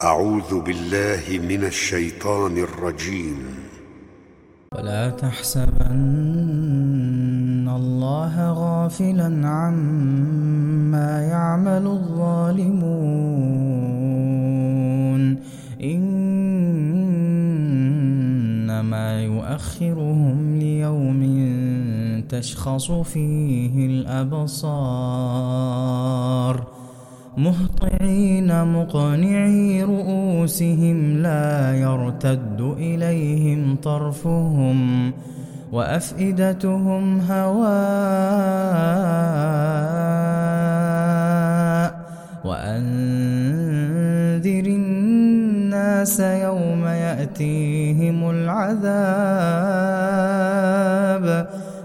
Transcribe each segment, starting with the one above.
أعوذ بالله من الشيطان الرجيم. ولا تحسبن الله غافلا عما يعمل الظالمون. إنما يؤخرهم ليوم تشخص فيه الأبصار. مهطعين مقنعي رؤوسهم لا يرتد إليهم طرفهم وأفئدتهم هواء وأنذر الناس يوم يأتيهم العذاب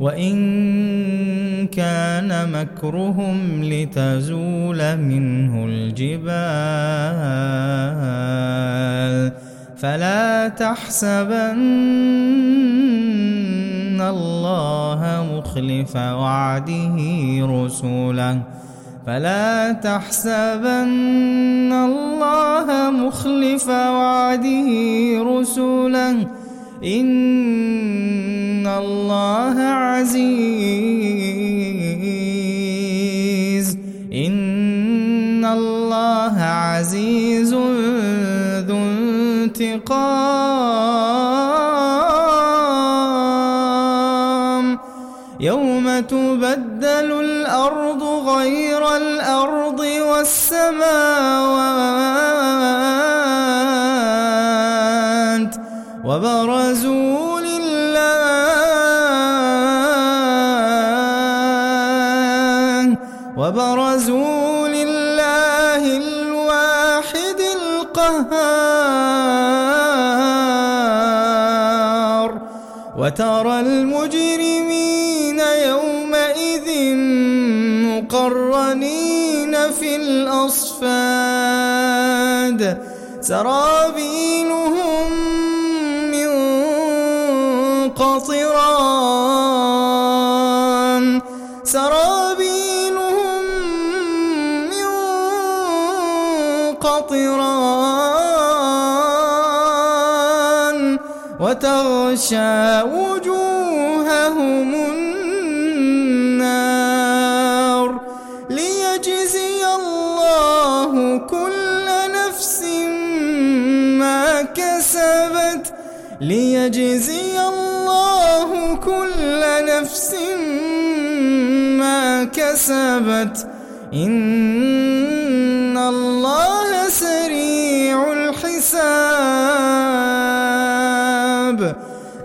وإن كان مكرهم لتزول منه الجبال فلا تحسبن الله مخلف وعده رسوله فلا تحسبن الله مخلف وعده رسوله إن الله عزيز إن الله عزيز ذو انتقام يوم تبدل الأرض غير الأرض والسماوات وبرزوا وبرزوا لله الواحد القهار. وترى المجرمين يومئذ مقرنين في الأصفاد. سرابيلهم قطران وتغشى وجوههم النار ليجزي الله كل نفس ما كسبت ليجزي الله كل نفس ما كسبت إن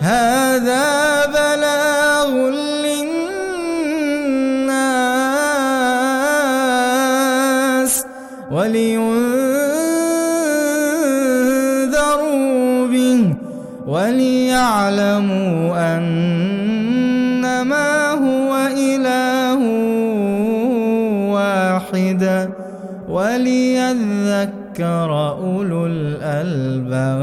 هذا بلاغ للناس ولينذروا به وليعلموا أنما هو إله واحد. وليذكر أولو الألباب.